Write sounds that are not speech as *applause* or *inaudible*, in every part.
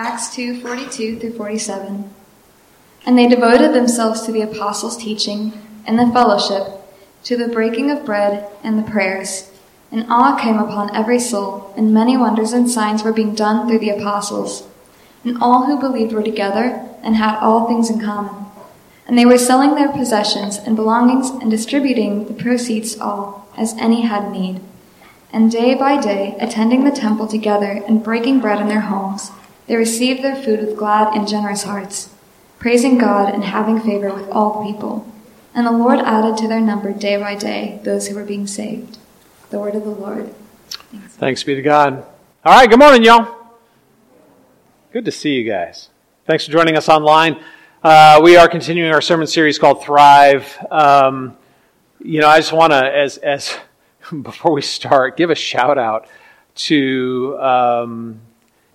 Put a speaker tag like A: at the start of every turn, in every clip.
A: Acts 2 42 through 47. And they devoted themselves to the apostles' teaching and the fellowship, to the breaking of bread and the prayers. And awe came upon every soul, and many wonders and signs were being done through the apostles. And all who believed were together and had all things in common. And they were selling their possessions and belongings and distributing the proceeds all, as any had need. And day by day, attending the temple together and breaking bread in their homes, they received their food with glad and generous hearts, praising God and having favor with all the people. And the Lord added to their number day by day those who were being saved. The word of the Lord.
B: Thanks, Thanks be to God. All right, good morning, y'all. Good to see you guys. Thanks for joining us online. Uh, we are continuing our sermon series called Thrive. Um, you know, I just want to, as as *laughs* before we start, give a shout out to um,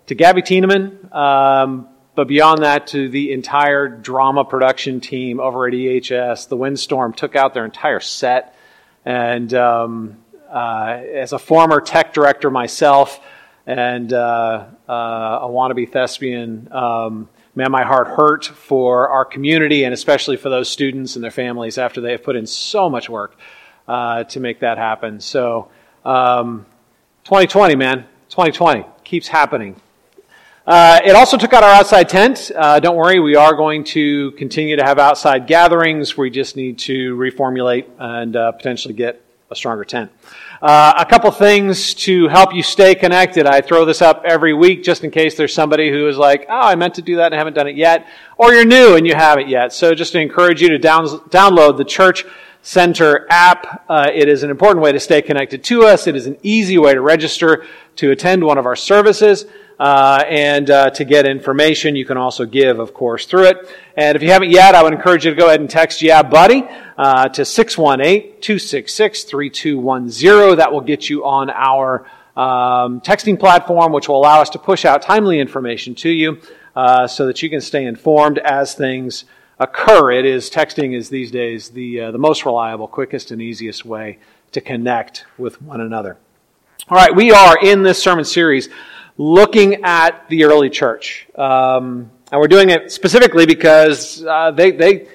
B: to Gabby Tieneman, um, but beyond that, to the entire drama production team over at EHS. The windstorm took out their entire set. And um, uh, as a former tech director myself and uh, uh, a wannabe thespian, um, man, my heart hurt for our community and especially for those students and their families after they have put in so much work uh, to make that happen. So, um, 2020, man, 2020 keeps happening. Uh, it also took out our outside tent. Uh, don't worry, we are going to continue to have outside gatherings. We just need to reformulate and uh, potentially get a stronger tent. Uh, a couple things to help you stay connected. I throw this up every week just in case there's somebody who is like, oh, I meant to do that and haven't done it yet. Or you're new and you haven't yet. So just to encourage you to down, download the Church Center app. Uh, it is an important way to stay connected to us. It is an easy way to register to attend one of our services. Uh, and uh, to get information, you can also give, of course, through it. And if you haven't yet, I would encourage you to go ahead and text Yeah Buddy uh, to 618 266 3210. That will get you on our um, texting platform, which will allow us to push out timely information to you uh, so that you can stay informed as things occur. It is texting is these days the uh, the most reliable, quickest, and easiest way to connect with one another. All right, we are in this sermon series looking at the early church. Um, and we're doing it specifically because uh, they, they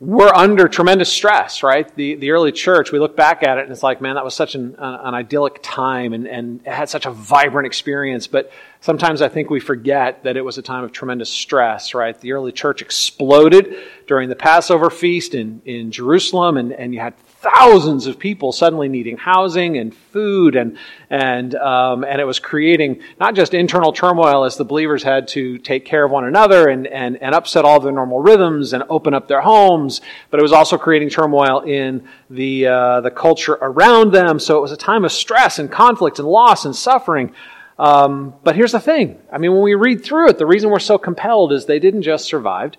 B: were under tremendous stress, right? The, the early church, we look back at it and it's like, man, that was such an, an idyllic time and, and it had such a vibrant experience. But sometimes I think we forget that it was a time of tremendous stress, right? The early church exploded during the Passover feast in, in Jerusalem and, and you had thousands of people suddenly needing housing and food, and and um, and it was creating not just internal turmoil as the believers had to take care of one another and and and upset all their normal rhythms and open up their homes, but it was also creating turmoil in the uh, the culture around them. So it was a time of stress and conflict and loss and suffering. Um, but here's the thing: I mean, when we read through it, the reason we're so compelled is they didn't just survive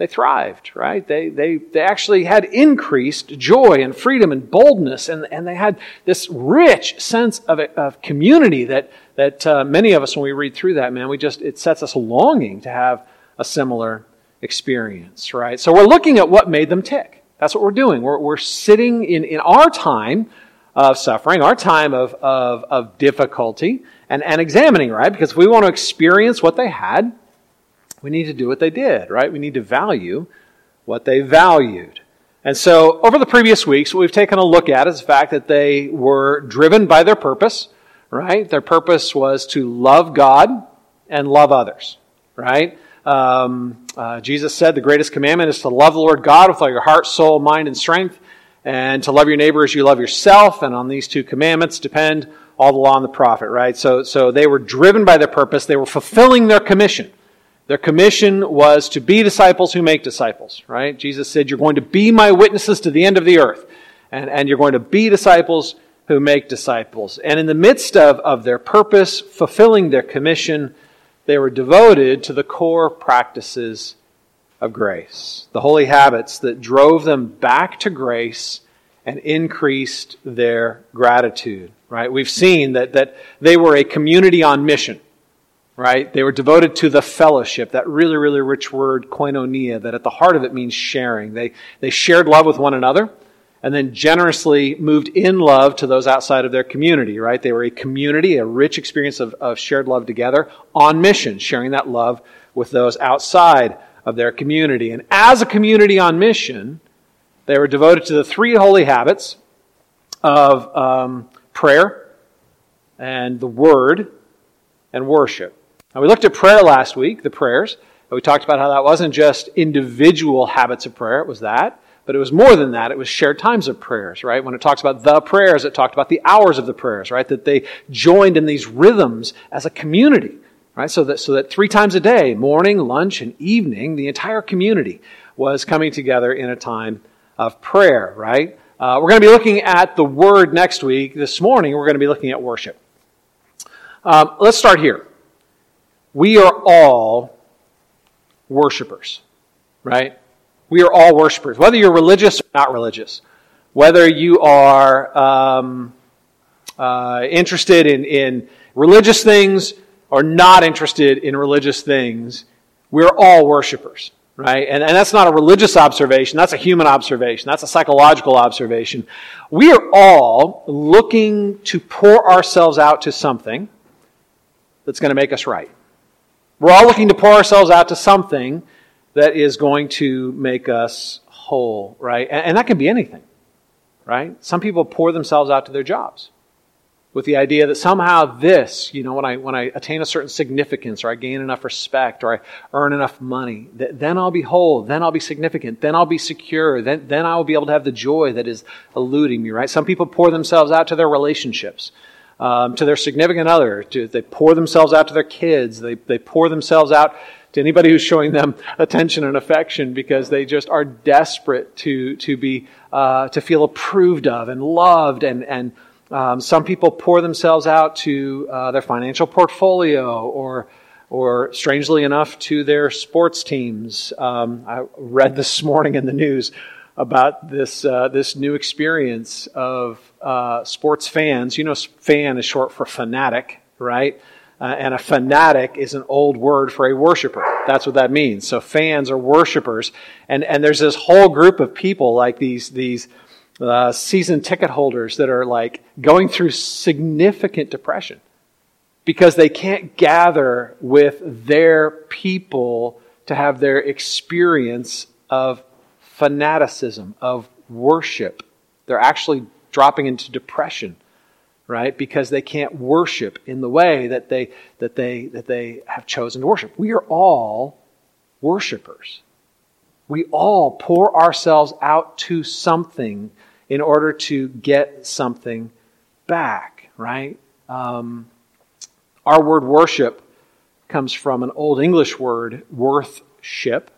B: they thrived, right? They, they, they actually had increased joy and freedom and boldness, and, and they had this rich sense of, of community that, that uh, many of us, when we read through that, man, we just, it sets us longing to have a similar experience, right? So we're looking at what made them tick. That's what we're doing. We're, we're sitting in, in our time of suffering, our time of, of, of difficulty, and, and examining, right? Because if we want to experience what they had, we need to do what they did, right? We need to value what they valued. And so, over the previous weeks, what we've taken a look at is the fact that they were driven by their purpose, right? Their purpose was to love God and love others, right? Um, uh, Jesus said the greatest commandment is to love the Lord God with all your heart, soul, mind, and strength, and to love your neighbor as you love yourself. And on these two commandments depend all the law and the prophet, right? So, so they were driven by their purpose. They were fulfilling their commission. Their commission was to be disciples who make disciples, right? Jesus said, You're going to be my witnesses to the end of the earth, and, and you're going to be disciples who make disciples. And in the midst of, of their purpose, fulfilling their commission, they were devoted to the core practices of grace, the holy habits that drove them back to grace and increased their gratitude, right? We've seen that, that they were a community on mission right? They were devoted to the fellowship, that really, really rich word, koinonia, that at the heart of it means sharing. They, they shared love with one another, and then generously moved in love to those outside of their community, right? They were a community, a rich experience of, of shared love together on mission, sharing that love with those outside of their community. And as a community on mission, they were devoted to the three holy habits of um, prayer and the word and worship. Now, we looked at prayer last week, the prayers. And We talked about how that wasn't just individual habits of prayer, it was that. But it was more than that. It was shared times of prayers, right? When it talks about the prayers, it talked about the hours of the prayers, right? That they joined in these rhythms as a community, right? So that, so that three times a day, morning, lunch, and evening, the entire community was coming together in a time of prayer, right? Uh, we're going to be looking at the word next week. This morning, we're going to be looking at worship. Um, let's start here. We are all worshipers, right? We are all worshipers, whether you're religious or not religious, whether you are um, uh, interested in, in religious things or not interested in religious things, we're all worshipers, right? And, and that's not a religious observation, that's a human observation, that's a psychological observation. We are all looking to pour ourselves out to something that's going to make us right. We're all looking to pour ourselves out to something that is going to make us whole, right? And, and, that can be anything, right? Some people pour themselves out to their jobs with the idea that somehow this, you know, when I, when I attain a certain significance or I gain enough respect or I earn enough money, th- then I'll be whole, then I'll be significant, then I'll be secure, then, then I will be able to have the joy that is eluding me, right? Some people pour themselves out to their relationships um, to their significant other. To, they pour themselves out to their kids. They, they pour themselves out to anybody who's showing them *laughs* attention and affection because they just are desperate to, to be, uh, to feel approved of and loved. And, and um, some people pour themselves out to uh, their financial portfolio or, or strangely enough, to their sports teams. Um, I read this *laughs* morning in the news about this uh, this new experience of uh, sports fans. You know, fan is short for fanatic, right? Uh, and a fanatic is an old word for a worshiper. That's what that means. So fans are worshipers, and and there's this whole group of people like these these uh, season ticket holders that are like going through significant depression because they can't gather with their people to have their experience of fanaticism, of worship. They're actually dropping into depression, right? Because they can't worship in the way that they, that they, that they have chosen to worship. We are all worshipers. We all pour ourselves out to something in order to get something back, right? Um, our word worship comes from an Old English word, worthship,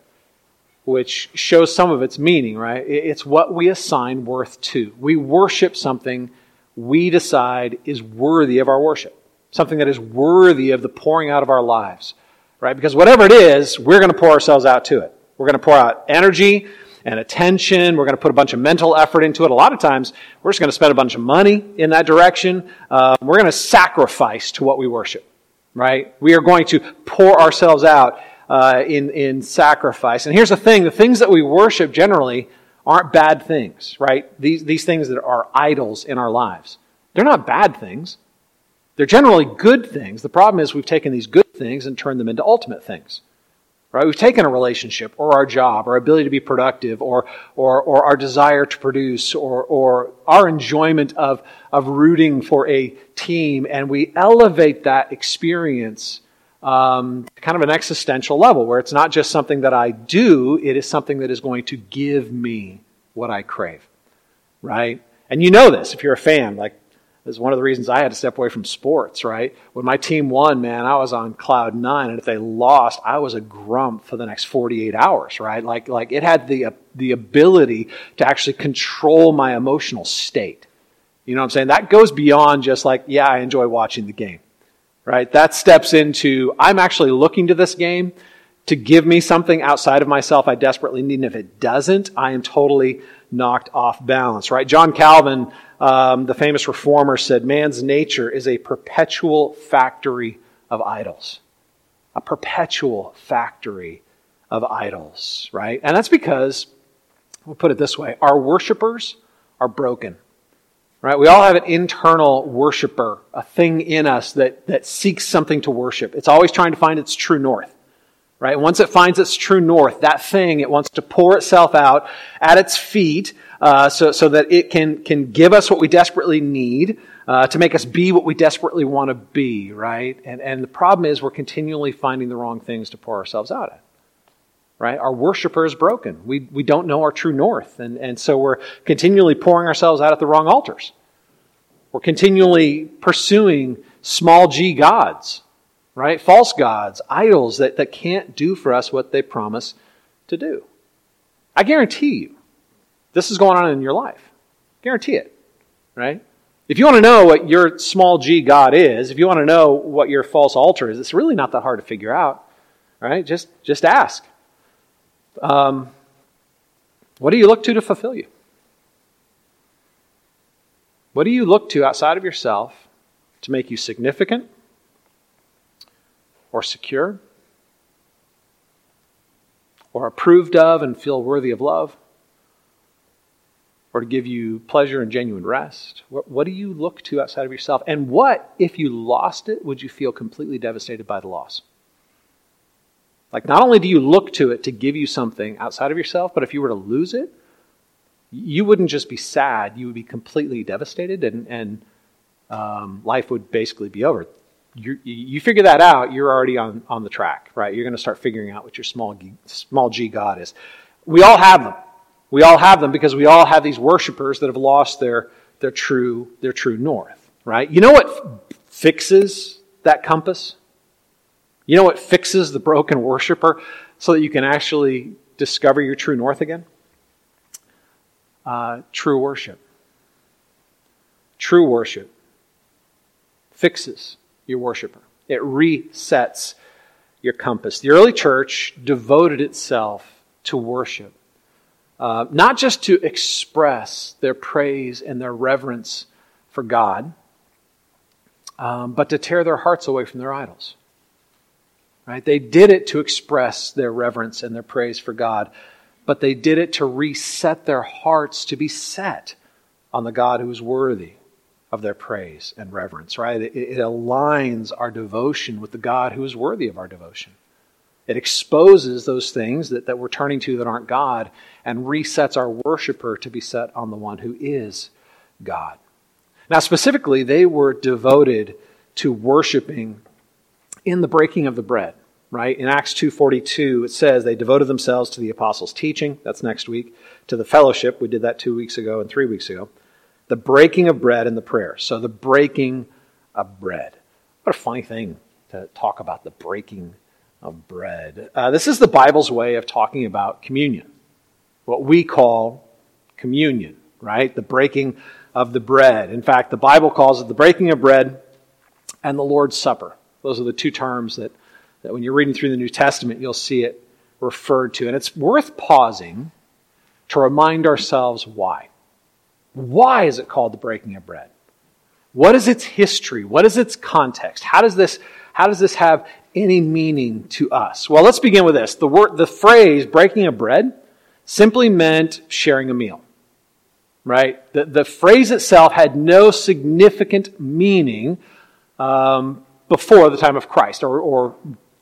B: which shows some of its meaning, right? It's what we assign worth to. We worship something we decide is worthy of our worship, something that is worthy of the pouring out of our lives, right? Because whatever it is, we're going to pour ourselves out to it. We're going to pour out energy and attention. We're going to put a bunch of mental effort into it. A lot of times, we're just going to spend a bunch of money in that direction. Uh, we're going to sacrifice to what we worship, right? We are going to pour ourselves out uh, in, in sacrifice. And here's the thing the things that we worship generally aren't bad things, right? These, these things that are idols in our lives. They're not bad things. They're generally good things. The problem is we've taken these good things and turned them into ultimate things. Right? We've taken a relationship or our job, or our ability to be productive, or, or, or our desire to produce, or, or our enjoyment of, of rooting for a team, and we elevate that experience um, kind of an existential level where it's not just something that I do, it is something that is going to give me what I crave. Right? And you know this if you're a fan. Like, this is one of the reasons I had to step away from sports, right? When my team won, man, I was on cloud nine, and if they lost, I was a grump for the next 48 hours, right? Like, like it had the, uh, the ability to actually control my emotional state. You know what I'm saying? That goes beyond just like, yeah, I enjoy watching the game right? That steps into, I'm actually looking to this game to give me something outside of myself I desperately need. And if it doesn't, I am totally knocked off balance, right? John Calvin, um, the famous reformer, said man's nature is a perpetual factory of idols. A perpetual factory of idols, right? And that's because, we'll put it this way, our worshipers are broken. Right? We all have an internal worshiper, a thing in us that, that seeks something to worship. It's always trying to find its true north. Right? Once it finds its true north, that thing, it wants to pour itself out at its feet uh, so, so that it can, can give us what we desperately need uh, to make us be what we desperately want to be, right? And, and the problem is we're continually finding the wrong things to pour ourselves out at right? Our worshiper is broken. We, we don't know our true north. And, and so we're continually pouring ourselves out at the wrong altars. We're continually pursuing small g gods, right? False gods, idols that, that can't do for us what they promise to do. I guarantee you, this is going on in your life. Guarantee it, right? If you want to know what your small g God is, if you want to know what your false altar is, it's really not that hard to figure out, right? Just, just ask. Um, what do you look to to fulfill you? What do you look to outside of yourself to make you significant or secure or approved of and feel worthy of love? Or to give you pleasure and genuine rest? What, what do you look to outside of yourself? And what, if you lost it, would you feel completely devastated by the loss? Like, not only do you look to it to give you something outside of yourself, but if you were to lose it, you wouldn't just be sad, you would be completely devastated, and, and um, life would basically be over. You, you figure that out, you're already on, on the track, right? You're going to start figuring out what your small, small g God is. We all have them. We all have them because we all have these worshipers that have lost their, their, true, their true north, right? You know what fixes that compass? You know what fixes the broken worshiper so that you can actually discover your true north again? Uh, true worship. True worship fixes your worshiper, it resets your compass. The early church devoted itself to worship, uh, not just to express their praise and their reverence for God, um, but to tear their hearts away from their idols. Right? They did it to express their reverence and their praise for God, but they did it to reset their hearts to be set on the God who is worthy of their praise and reverence, right? It, it, aligns our devotion with the God who is worthy of our devotion. It exposes those things that, that we're turning to that aren't God and resets our worshiper to be set on the one who is God. Now, specifically, they were devoted to worshiping in the breaking of the bread, right? In Acts 2:42 it says they devoted themselves to the apostles' teaching, that's next week, to the fellowship, we did that 2 weeks ago and 3 weeks ago. The breaking of bread and the prayer. So the breaking of bread. What a funny thing to talk about the breaking of bread. Uh, this is the Bible's way of talking about communion, what we call communion, right? The breaking of the bread. In fact, the Bible calls it the breaking of bread and the Lord's Supper. Those are the two terms that, that when you're reading through the New Testament, you'll see it referred to. And it's worth pausing to remind ourselves why. Why is it called the breaking of bread? What is its history? What is its context? How does this, how does this have any meaning to us? Well, let's begin with this. The word, the phrase breaking of bread simply meant sharing a meal. Right? The, the phrase itself had no significant meaning um, before the time of Christ or, or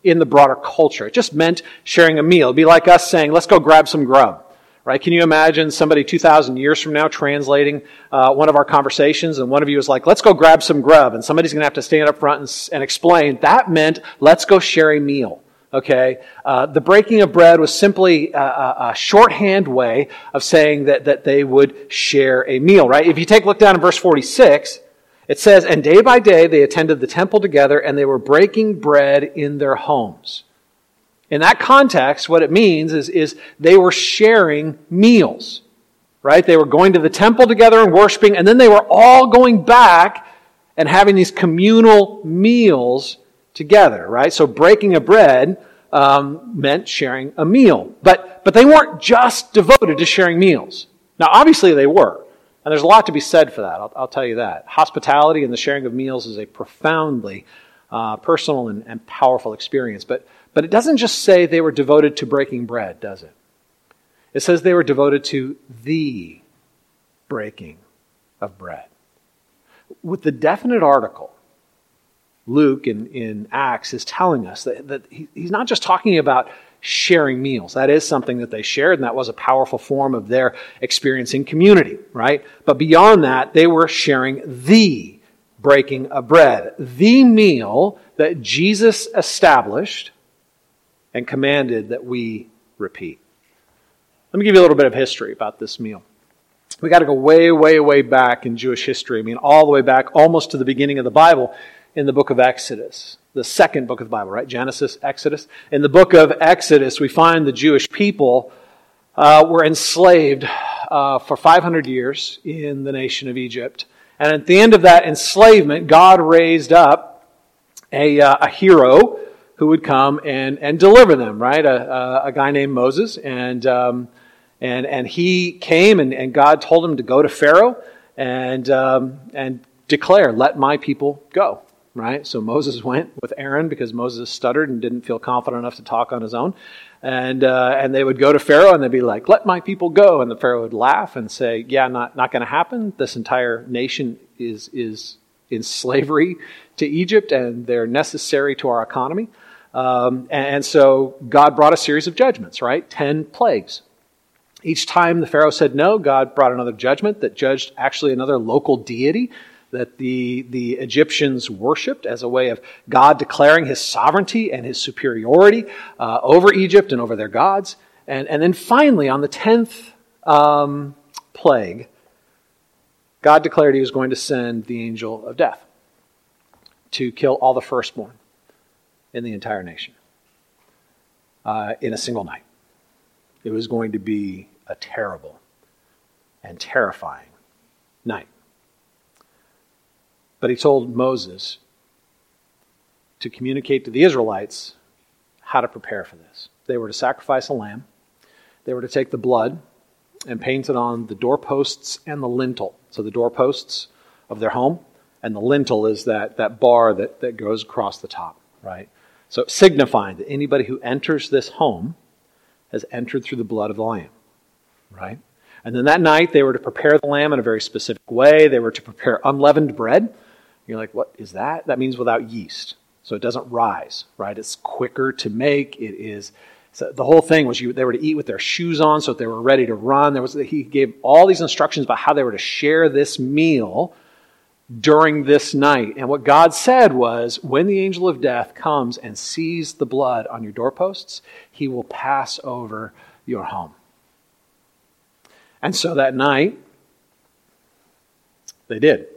B: in the broader culture. It just meant sharing a meal. It'd be like us saying, let's go grab some grub. Right? Can you imagine somebody 2,000 years from now translating uh, one of our conversations and one of you is like, let's go grab some grub. And somebody's going to have to stand up front and, and, explain that meant let's go share a meal. Okay? Uh, the breaking of bread was simply a, a, a, shorthand way of saying that, that they would share a meal, right? If you take a look down in verse 46, it says, And day by day they attended the temple together and they were breaking bread in their homes. In that context, what it means is, is they were sharing meals, right? They were going to the temple together and worshiping, and then they were all going back and having these communal meals together, right? So breaking a bread um, meant sharing a meal. But, but they weren't just devoted to sharing meals. Now, obviously they were. And there's a lot to be said for that, I'll, I'll tell you that. Hospitality and the sharing of meals is a profoundly uh, personal and, and powerful experience. But, but it doesn't just say they were devoted to breaking bread, does it? It says they were devoted to the breaking of bread. With the definite article, Luke in, in Acts is telling us that, that he, he's not just talking about sharing meals. That is something that they shared, and that was a powerful form of their experiencing community, right? But beyond that, they were sharing the breaking of bread, the meal that Jesus established and commanded that we repeat. Let me give you a little bit of history about this meal. We got to go way, way, way back in Jewish history. I mean, all the way back almost to the beginning of the Bible in the book of Exodus, the second book of the Bible, right? Genesis, Exodus. In the book of Exodus, we find the Jewish people uh, were enslaved uh, for 500 years in the nation of Egypt. And at the end of that enslavement, God raised up a, uh, a hero who would come and, and deliver them, right? A, a, guy named Moses. And, um, and, and he came and, and God told him to go to Pharaoh and, um, and declare, let my people go right? So Moses went with Aaron because Moses stuttered and didn't feel confident enough to talk on his own. And, uh, and they would go to Pharaoh and they'd be like, let my people go. And the Pharaoh would laugh and say, yeah, not, not going to happen. This entire nation is, is in slavery to Egypt and they're necessary to our economy. Um, and, and so God brought a series of judgments, right? Ten plagues. Each time the Pharaoh said no, God brought another judgment that judged actually another local deity that the, the Egyptians worshipped as a way of God declaring his sovereignty and his superiority uh, over Egypt and over their gods. And, and then finally, on the 10th um, plague, God declared he was going to send the angel of death to kill all the firstborn in the entire nation uh, in a single night. It was going to be a terrible and terrifying night. But he told Moses to communicate to the Israelites how to prepare for this. They were to sacrifice a lamb, they were to take the blood and paint it on the doorposts and the lintel. So the doorposts of their home, and the lintel is that, that bar that, that goes across the top, right? So signifying that anybody who enters this home has entered through the blood of the lamb, right? And then that night they were to prepare the lamb in a very specific way. They were to prepare unleavened bread you're like, what is that? That means without yeast. So it doesn't rise, right? It's quicker to make. It is. So the whole thing was you, they were to eat with their shoes on so that they were ready to run. There was, he gave all these instructions about how they were to share this meal during this night. And what God said was, when the angel of death comes and sees the blood on your doorposts, he will pass over your home. And so that night, they did.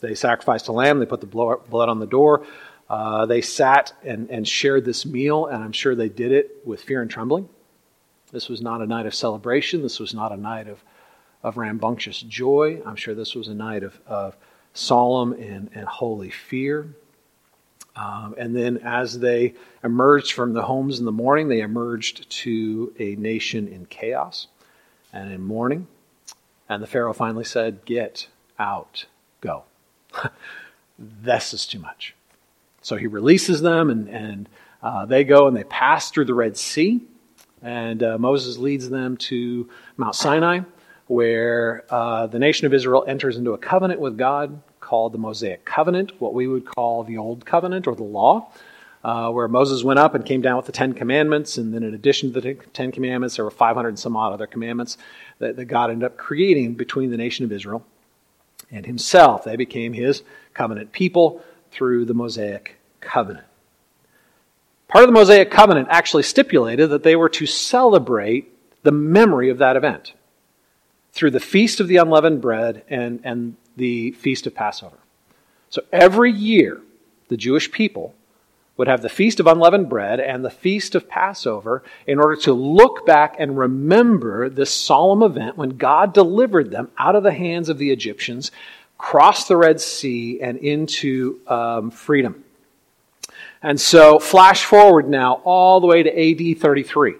B: They sacrificed a lamb, they put the blood on the door. Uh, they sat and, and shared this meal, and I'm sure they did it with fear and trembling. This was not a night of celebration. This was not a night of, of rambunctious joy. I'm sure this was a night of, of solemn and, and holy fear. Um, and then as they emerged from the homes in the morning, they emerged to a nation in chaos and in mourning. And the Pharaoh finally said, Get out. *laughs* this is too much. So he releases them, and, and uh, they go and they pass through the Red Sea. And uh, Moses leads them to Mount Sinai, where uh, the nation of Israel enters into a covenant with God called the Mosaic Covenant, what we would call the Old Covenant or the Law. Uh, where Moses went up and came down with the Ten Commandments, and then in addition to the Ten Commandments, there were 500 and some odd other commandments that, that God ended up creating between the nation of Israel and himself. They became his covenant people through the Mosaic covenant. Part of the Mosaic covenant actually stipulated that they were to celebrate the memory of that event through the feast of the unleavened bread and, and the feast of Passover. So every year, the Jewish people would have the Feast of Unleavened Bread and the Feast of Passover in order to look back and remember this solemn event when God delivered them out of the hands of the Egyptians, crossed the Red Sea, and into um, freedom. And so, flash forward now all the way to AD 33,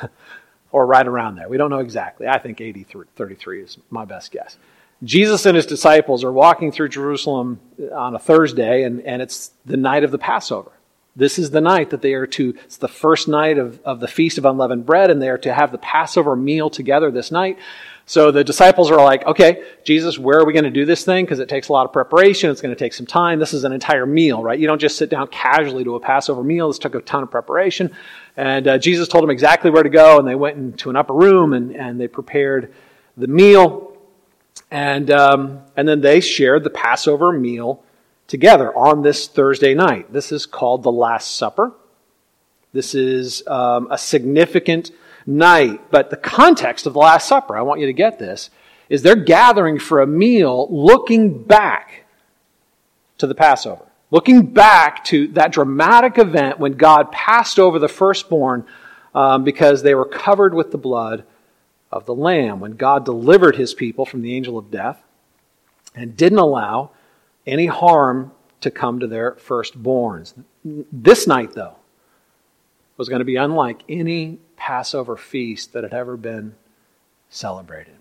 B: *laughs* or right around there. We don't know exactly. I think AD 33 is my best guess. Jesus and his disciples are walking through Jerusalem on a Thursday, and, and it's the night of the Passover This is the night that they are to, it's the first night of, of the Feast of Unleavened Bread, and they are to have the Passover meal together this night. So the disciples are like, okay, Jesus, where are we going to do this thing? Because it takes a lot of preparation. It's going to take some time. This is an entire meal, right? You don't just sit down casually to a Passover meal. This took a ton of preparation. And uh, Jesus told them exactly where to go, and they went into an upper room and, and they prepared the meal. And, um, and then they shared the Passover meal together on this Thursday night. This is called the Last Supper. This is um, a significant night. But the context of the Last Supper, I want you to get this, is they're gathering for a meal looking back to the Passover. Looking back to that dramatic event when God passed over the firstborn um, because they were covered with the blood of the Lamb, when God delivered his people from the angel of death and didn't allow any harm to come to their firstborns. This night, though, was going to be unlike any Passover feast that had ever been celebrated.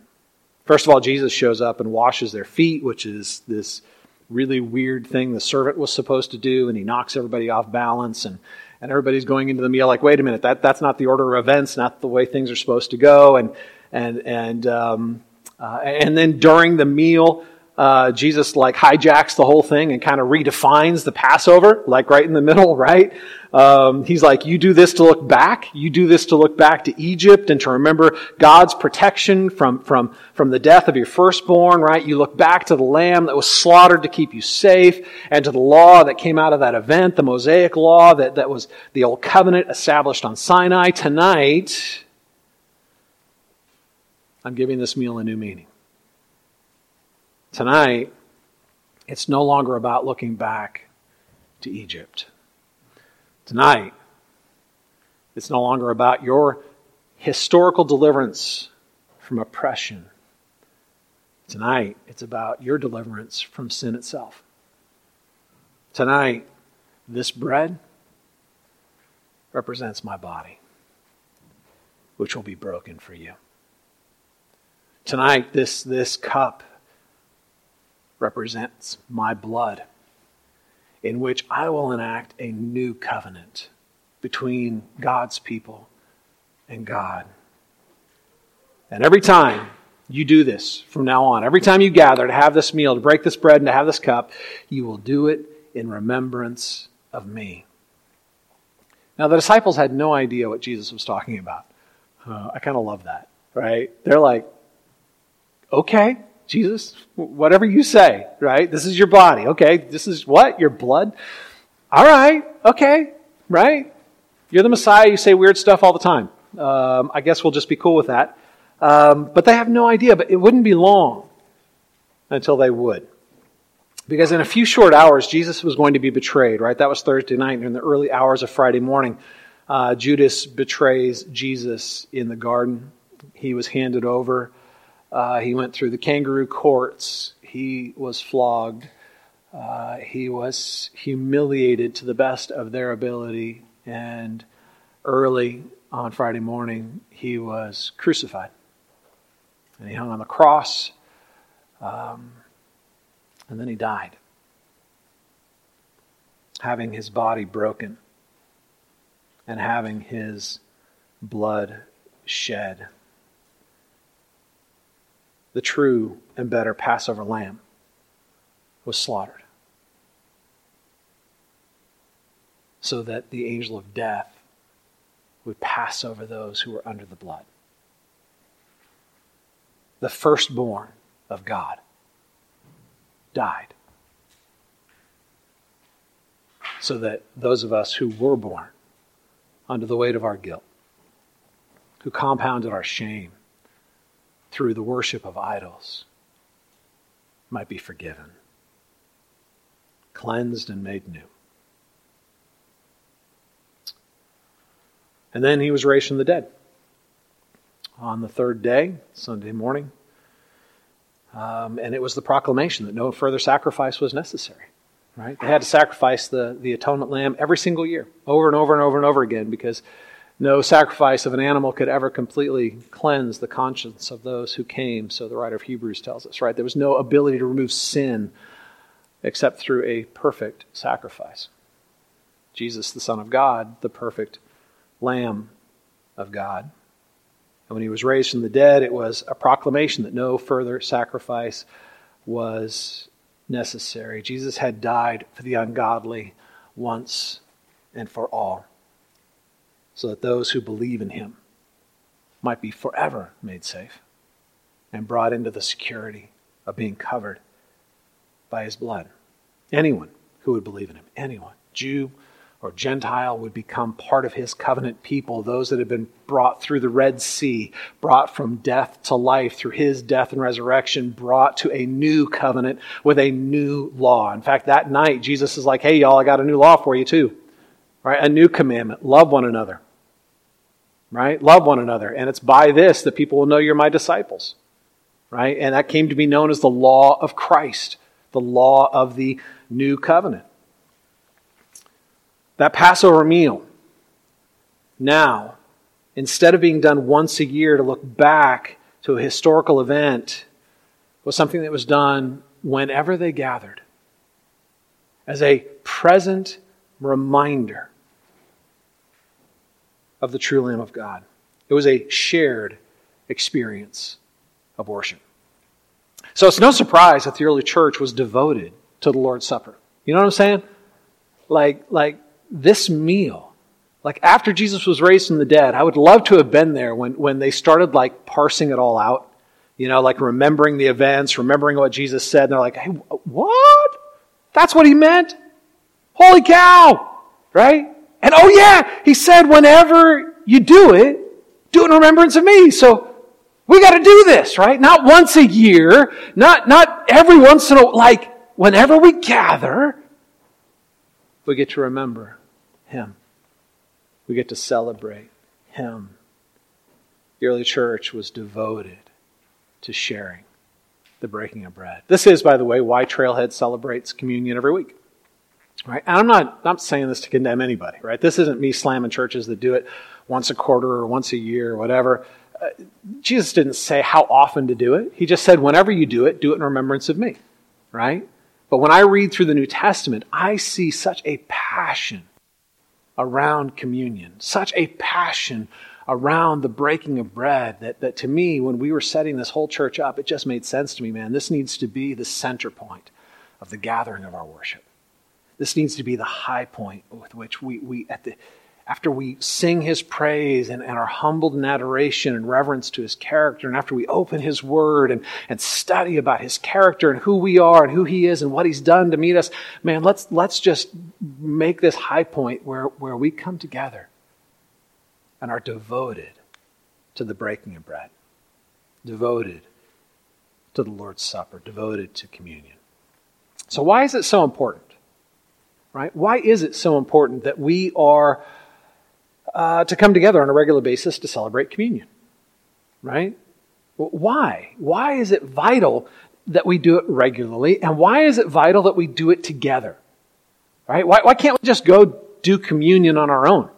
B: First of all, Jesus shows up and washes their feet, which is this really weird thing the servant was supposed to do, and he knocks everybody off balance, and, and everybody's going into the meal like, wait a minute, that, that's not the order of events, not the way things are supposed to go. And, and, and, um, uh, and then during the meal, uh, Jesus like hijacks the whole thing and kind of redefines the Passover, like right in the middle, *laughs* right? Um, he's like, you do this to look back. You do this to look back to Egypt and to remember God's protection from, from, from the death of your firstborn, right? You look back to the lamb that was slaughtered to keep you safe and to the law that came out of that event, the Mosaic law that, that was the old covenant established on Sinai. Tonight, I'm giving this meal a new meaning. Tonight, it's no longer about looking back to Egypt. Tonight, it's no longer about your historical deliverance from oppression. Tonight, it's about your deliverance from sin itself. Tonight, this bread represents my body, which will be broken for you. Tonight, this, this cup represents my blood, in which I will enact a new covenant between God's people and God. And every time you do this from now on, every time you gather to have this meal, to break this bread, and to have this cup, you will do it in remembrance of me. Now, the disciples had no idea what Jesus was talking about. Uh, I kind of love that, right? They're like, okay, Jesus, whatever you say, right? This is your body. Okay. This is what? Your blood? All right. Okay. Right? You're the Messiah. You say weird stuff all the time. Um, I guess we'll just be cool with that. Um, but they have no idea. But it wouldn't be long until they would. Because in a few short hours, Jesus was going to be betrayed, right? That was Thursday night. And in the early hours of Friday morning, uh, Judas betrays Jesus in the garden. He was handed over uh, he went through the kangaroo courts. He was flogged. Uh, he was humiliated to the best of their ability. And early on Friday morning, he was crucified. And he hung on the cross. Um, and then he died, having his body broken and having his blood shed the true and better Passover lamb, was slaughtered. So that the angel of death would pass over those who were under the blood. The firstborn of God died. So that those of us who were born under the weight of our guilt, who compounded our shame, through the worship of idols might be forgiven, cleansed, and made new. And then he was raised from the dead. On the third day, Sunday morning, um, and it was the proclamation that no further sacrifice was necessary. Right? They had to sacrifice the, the atonement lamb every single year, over and over and over and over again, because no sacrifice of an animal could ever completely cleanse the conscience of those who came, so the writer of Hebrews tells us, right? There was no ability to remove sin except through a perfect sacrifice. Jesus, the Son of God, the perfect Lamb of God. And when he was raised from the dead, it was a proclamation that no further sacrifice was necessary. Jesus had died for the ungodly once and for all, so that those who believe in him might be forever made safe and brought into the security of being covered by his blood. Anyone who would believe in him, anyone, Jew or Gentile, would become part of his covenant people, those that had been brought through the Red Sea, brought from death to life through his death and resurrection, brought to a new covenant with a new law. In fact, that night, Jesus is like, hey, y'all, I got a new law for you too. Right? A new commandment. Love one another. Right? Love one another. And it's by this that people will know you're my disciples. Right? And that came to be known as the law of Christ, the law of the new covenant. That Passover meal, now, instead of being done once a year to look back to a historical event, was something that was done whenever they gathered as a present reminder of the true Lamb of God. It was a shared experience of worship. So it's no surprise that the early church was devoted to the Lord's Supper. You know what I'm saying? Like, like this meal, like after Jesus was raised from the dead, I would love to have been there when, when they started like parsing it all out. You know, like remembering the events, remembering what Jesus said, and they're like, hey, what? That's what he meant? Holy cow! Right? And oh yeah, he said, whenever you do it, do it in remembrance of me. So we got to do this, right? Not once a year, not, not every once in a, while, like, whenever we gather, we get to remember him. We get to celebrate Him. The early church was devoted to sharing the breaking of bread. This is, by the way, why Trailhead celebrates communion every week. Right? And I'm not, not saying this to condemn anybody, right? This isn't me slamming churches that do it once a quarter or once a year or whatever. Uh, Jesus didn't say how often to do it. He just said, whenever you do it, do it in remembrance of me, right? But when I read through the New Testament, I see such a passion around communion, such a passion around the breaking of bread that, that to me, when we were setting this whole church up, it just made sense to me, man. This needs to be the center point of the gathering of our worship. This needs to be the high point with which we, we at the, after we sing his praise and, and are humbled in adoration and reverence to his character, and after we open his word and, and study about his character and who we are and who he is and what he's done to meet us, man, let's, let's just make this high point where, where we come together and are devoted to the breaking of bread, devoted to the Lord's Supper, devoted to communion. So, why is it so important? Right? Why is it so important that we are uh, to come together on a regular basis to celebrate communion. Right? Why? Why is it vital that we do it regularly? And why is it vital that we do it together? Right? Why, why can't we just go do communion on our own?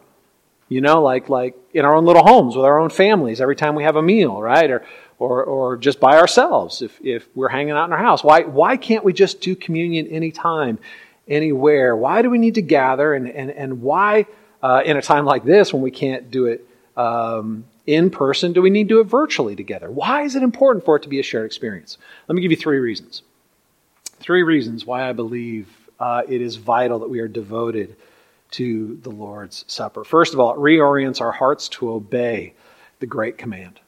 B: You know, like, like in our own little homes with our own families every time we have a meal, right? Or, or, or just by ourselves if, if we're hanging out in our house. Why, why can't we just do communion anytime, anywhere? Why do we need to gather and, and, and why uh, in a time like this when we can't do it um, in person, do we need to do it virtually together? Why is it important for it to be a shared experience? Let me give you three reasons. Three reasons why I believe uh, it is vital that we are devoted to the Lord's Supper. First of all, it reorients our hearts to obey the great command.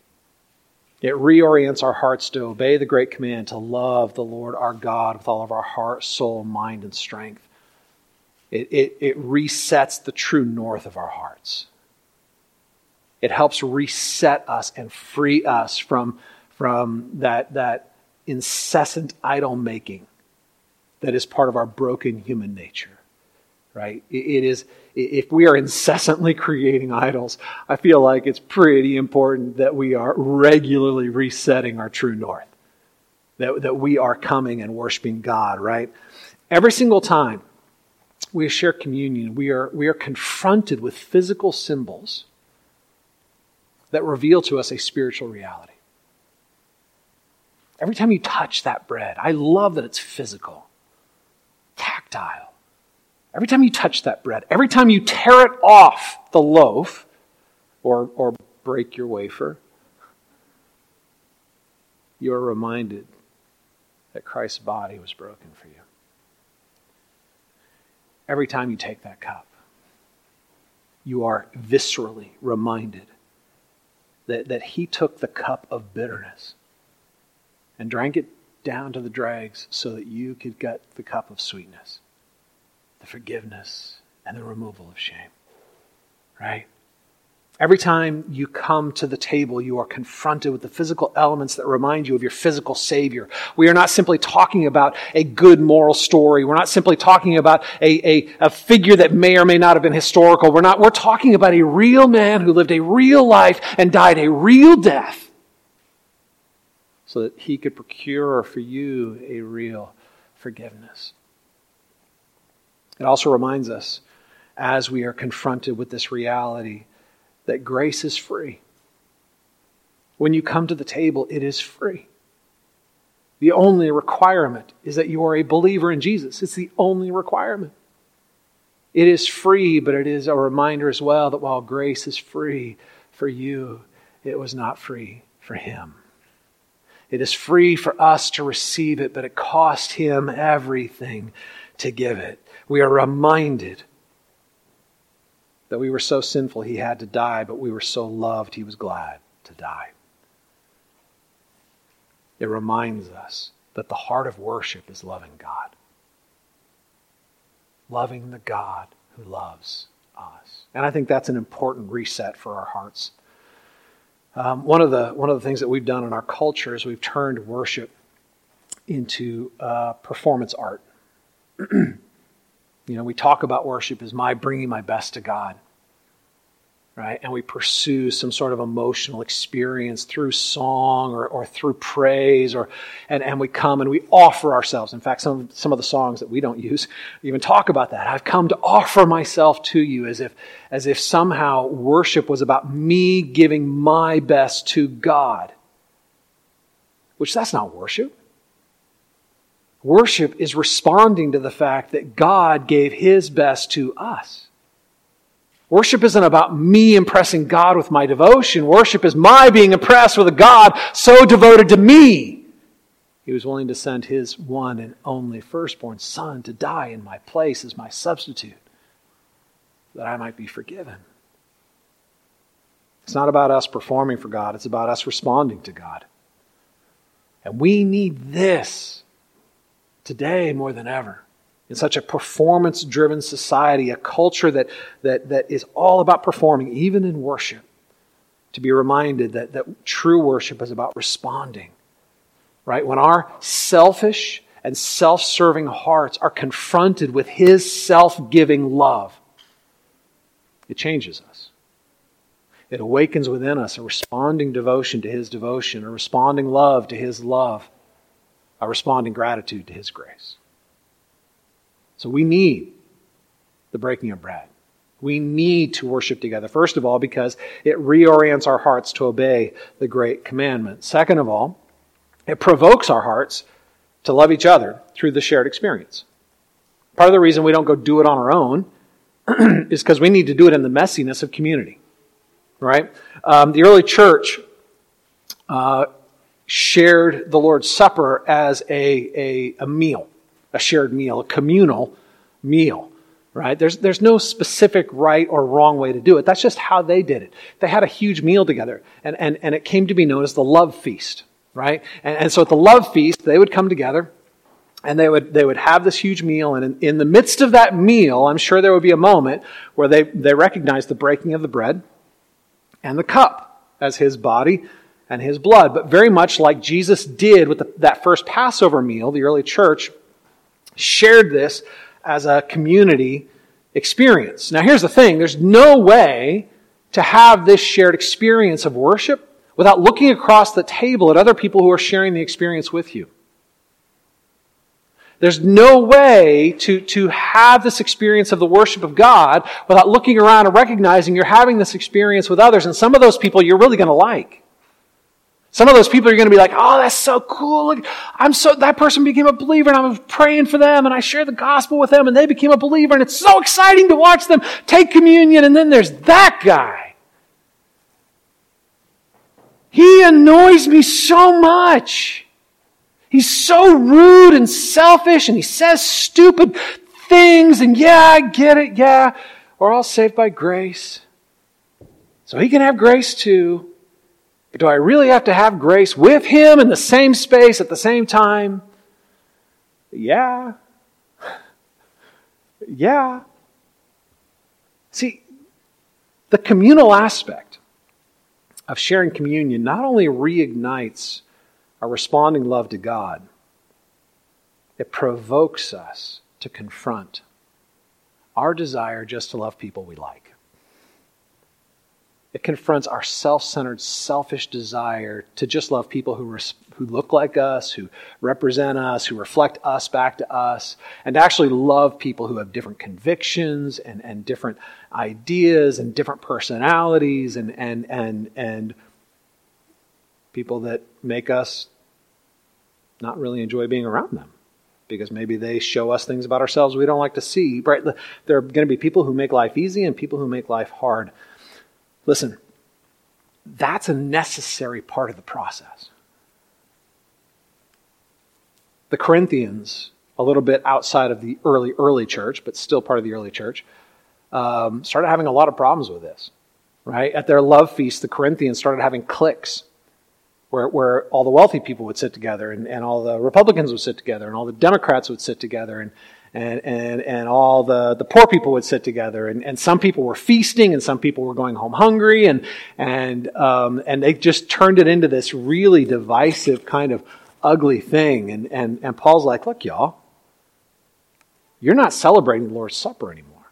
B: It reorients our hearts to obey the great command to love the Lord our God with all of our heart, soul, mind, and strength. It, it, it resets the true north of our hearts. It helps reset us and free us from, from that, that incessant idol making that is part of our broken human nature. Right? It, is, if we are incessantly creating idols, I feel like it's pretty important that we are regularly resetting our true north. That, that we are coming and worshiping God, right? Every single time we share communion, we are, we are confronted with physical symbols that reveal to us a spiritual reality. Every time you touch that bread, I love that it's physical, tactile. Every time you touch that bread, every time you tear it off the loaf or, or break your wafer, you are reminded that Christ's body was broken for you. Every time you take that cup, you are viscerally reminded that, that he took the cup of bitterness and drank it down to the dregs so that you could get the cup of sweetness, the forgiveness, and the removal of shame. Right? Every time you come to the table, you are confronted with the physical elements that remind you of your physical Savior. We are not simply talking about a good moral story. We're not simply talking about a, a, a, figure that may or may not have been historical. We're not, we're talking about a real man who lived a real life and died a real death so that he could procure for you a real forgiveness. It also reminds us as we are confronted with this reality that grace is free. When you come to the table, it is free. The only requirement is that you are a believer in Jesus. It's the only requirement. It is free, but it is a reminder as well that while grace is free for you, it was not free for him. It is free for us to receive it, but it cost him everything to give it. We are reminded that we were so sinful he had to die, but we were so loved he was glad to die. It reminds us that the heart of worship is loving God. Loving the God who loves us. And I think that's an important reset for our hearts. Um, one, of the, one of the things that we've done in our culture is we've turned worship into uh, performance art. *clears throat* You know, we talk about worship as my bringing my best to God, right? And we pursue some sort of emotional experience through song or, or through praise, or and, and we come and we offer ourselves. In fact, some some of the songs that we don't use even talk about that. I've come to offer myself to you as if as if somehow worship was about me giving my best to God. Which that's not worship. Worship is responding to the fact that God gave his best to us. Worship isn't about me impressing God with my devotion. Worship is my being impressed with a God so devoted to me. He was willing to send his one and only firstborn son to die in my place as my substitute, that I might be forgiven. It's not about us performing for God, it's about us responding to God. And we need this today more than ever. In such a performance driven society, a culture that, that, that is all about performing, even in worship, to be reminded that, that true worship is about responding. Right? When our selfish and self serving hearts are confronted with His self giving love, it changes us. It awakens within us a responding devotion to His devotion, a responding love to His love a responding gratitude to His grace. So we need the breaking of bread. We need to worship together. First of all, because it reorients our hearts to obey the great commandment. Second of all, it provokes our hearts to love each other through the shared experience. Part of the reason we don't go do it on our own *clears throat* is because we need to do it in the messiness of community. Right? Um, the early church uh, shared the Lord's Supper as a, a, a meal, a shared meal, a communal meal right? There's, there's no specific right or wrong way to do it. That's just how they did it. They had a huge meal together, and, and, and it came to be known as the love feast, right? And, and so at the love feast, they would come together, and they would, they would have this huge meal, and in, in the midst of that meal, I'm sure there would be a moment where they, they recognized the breaking of the bread and the cup as his body and his blood. But very much like Jesus did with the, that first Passover meal, the early church shared this as a community experience. Now, here's the thing there's no way to have this shared experience of worship without looking across the table at other people who are sharing the experience with you. There's no way to, to have this experience of the worship of God without looking around and recognizing you're having this experience with others, and some of those people you're really going to like. Some of those people are going to be like, oh, that's so cool. Look, I'm so, that person became a believer and I'm praying for them and I shared the gospel with them and they became a believer and it's so exciting to watch them take communion. And then there's that guy. He annoys me so much. He's so rude and selfish and he says stupid things and yeah, I get it, yeah. We're all saved by grace. So he can have grace too. Do I really have to have grace with him in the same space at the same time? Yeah. *laughs* Yeah. See, the communal aspect of sharing communion not only reignites our responding love to God, it provokes us to confront our desire just to love people we like. It confronts our self centered, selfish desire to just love people who, res- who look like us, who represent us, who reflect us back to us, and to actually love people who have different convictions and, and different ideas and different personalities and, and, and, and people that make us not really enjoy being around them because maybe they show us things about ourselves we don't like to see. Right? There are going to be people who make life easy and people who make life hard. Listen, that's a necessary part of the process. The Corinthians, a little bit outside of the early, early church, but still part of the early church, um, started having a lot of problems with this. Right? At their love feast, the Corinthians started having cliques where, where all the wealthy people would sit together and, and all the Republicans would sit together and all the Democrats would sit together and, and, and, and all the, the poor people would sit together. And, and some people were feasting and some people were going home hungry. And, and, um, and they just turned it into this really divisive kind of ugly thing. And, and, and Paul's like, look, y'all, you're not celebrating the Lord's Supper anymore.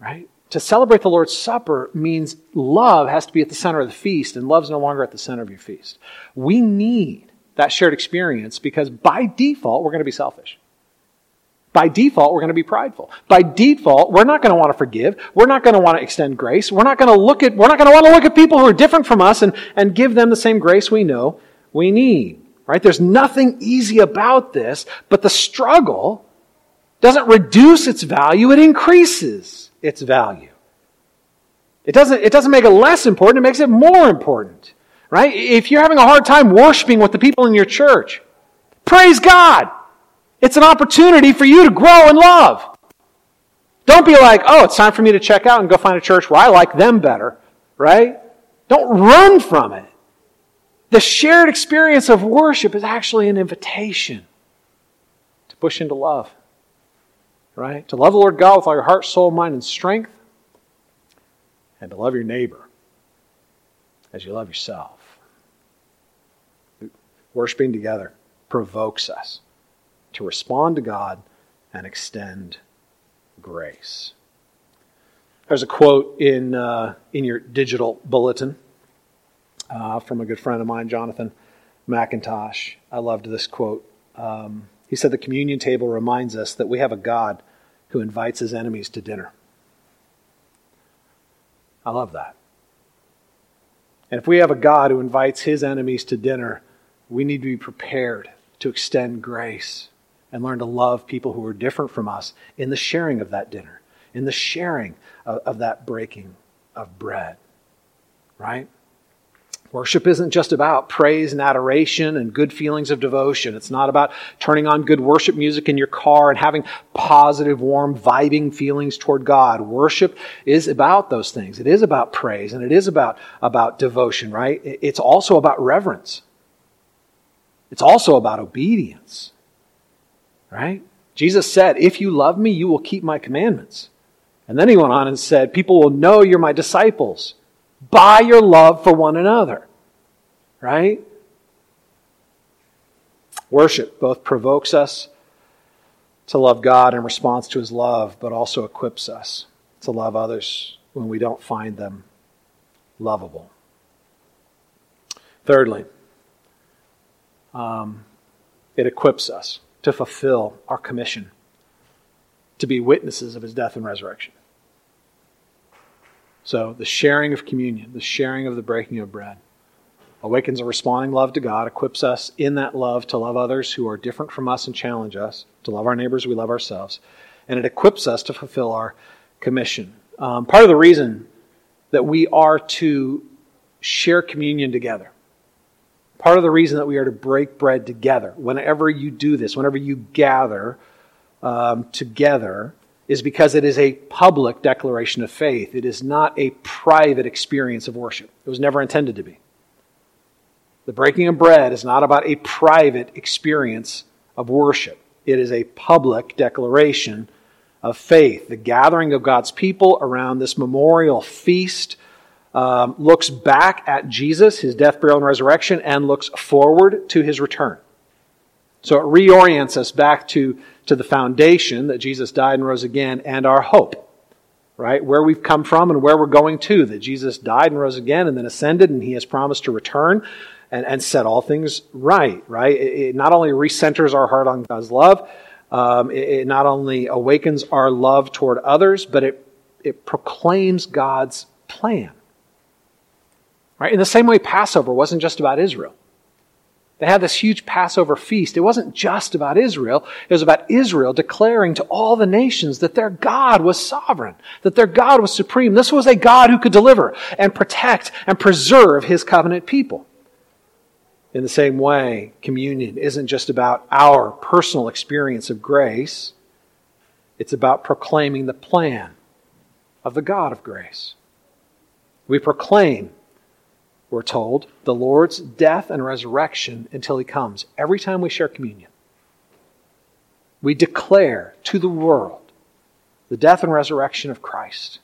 B: Right? To celebrate the Lord's Supper means love has to be at the center of the feast, and love's no longer at the center of your feast. We need that shared experience because by default, we're going to be selfish. By default, we're going to be prideful. By default, we're not going to want to forgive. We're not going to want to extend grace. We're not going to look at, we're not going to want to look at people who are different from us and, and give them the same grace we know we need. Right? There's nothing easy about this, but the struggle doesn't reduce its value, it increases its value. It doesn't, it doesn't make it less important, it makes it more important. Right? If you're having a hard time worshiping with the people in your church, praise God. It's an opportunity for you to grow in love. Don't be like, oh, it's time for me to check out and go find a church where I like them better, right? Don't run from it. The shared experience of worship is actually an invitation to push into love, right? To love the Lord God with all your heart, soul, mind, and strength, and to love your neighbor as you love yourself. Worshipping together provokes us to respond to God and extend grace. There's a quote in, uh, in your digital bulletin uh, from a good friend of mine, Jonathan McIntosh. I loved this quote. Um, he said, The communion table reminds us that we have a God who invites his enemies to dinner. I love that. And if we have a God who invites his enemies to dinner, we need to be prepared to extend grace and learn to love people who are different from us in the sharing of that dinner, in the sharing of, of that breaking of bread. Right? Worship isn't just about praise and adoration and good feelings of devotion. It's not about turning on good worship music in your car and having positive, warm, vibing feelings toward God. Worship is about those things. It is about praise and it is about, about devotion, right? It's also about reverence. It's also about obedience. Right? Jesus said, If you love me, you will keep my commandments. And then he went on and said, People will know you're my disciples by your love for one another. Right? Worship both provokes us to love God in response to his love, but also equips us to love others when we don't find them lovable. Thirdly, um, it equips us to fulfill our commission to be witnesses of his death and resurrection. So, the sharing of communion, the sharing of the breaking of bread, awakens a responding love to God, equips us in that love to love others who are different from us and challenge us, to love our neighbors we love ourselves, and it equips us to fulfill our commission. Um, part of the reason that we are to share communion together, part of the reason that we are to break bread together, whenever you do this, whenever you gather um, together, is because it is a public declaration of faith. It is not a private experience of worship. It was never intended to be. The breaking of bread is not about a private experience of worship, it is a public declaration of faith. The gathering of God's people around this memorial feast um, looks back at Jesus, his death, burial, and resurrection, and looks forward to his return. So it reorients us back to, to the foundation that Jesus died and rose again and our hope, right? Where we've come from and where we're going to, that Jesus died and rose again and then ascended and he has promised to return and, and set all things right, right? It, it not only recenters our heart on God's love, um, it, it not only awakens our love toward others, but it, it proclaims God's plan. Right? In the same way, Passover wasn't just about Israel. They had this huge Passover feast. It wasn't just about Israel. It was about Israel declaring to all the nations that their God was sovereign, that their God was supreme. This was a God who could deliver and protect and preserve his covenant people. In the same way, communion isn't just about our personal experience of grace, it's about proclaiming the plan of the God of grace. We proclaim, we're told, the Lord's death and resurrection until he comes every time we share communion. We declare to the world the death and resurrection of Christ,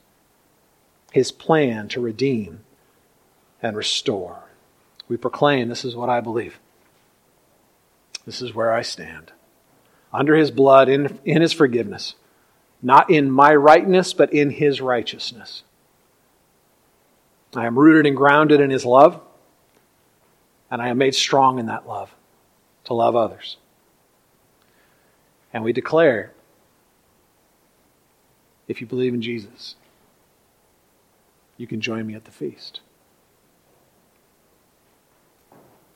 B: his plan to redeem and restore. We proclaim, This is what I believe. This is where I stand. Under his blood, in, in his forgiveness. Not in my rightness, but in his righteousness. I am rooted and grounded in his love, and I am made strong in that love to love others. And we declare if you believe in Jesus, you can join me at the feast.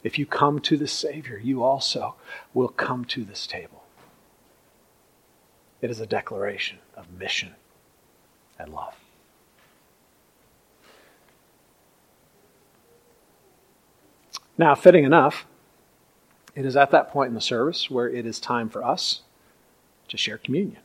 B: If you come to the Savior, you also will come to this table. It is a declaration of mission and love. Now, fitting enough, it is at that point in the service where it is time for us to share communion.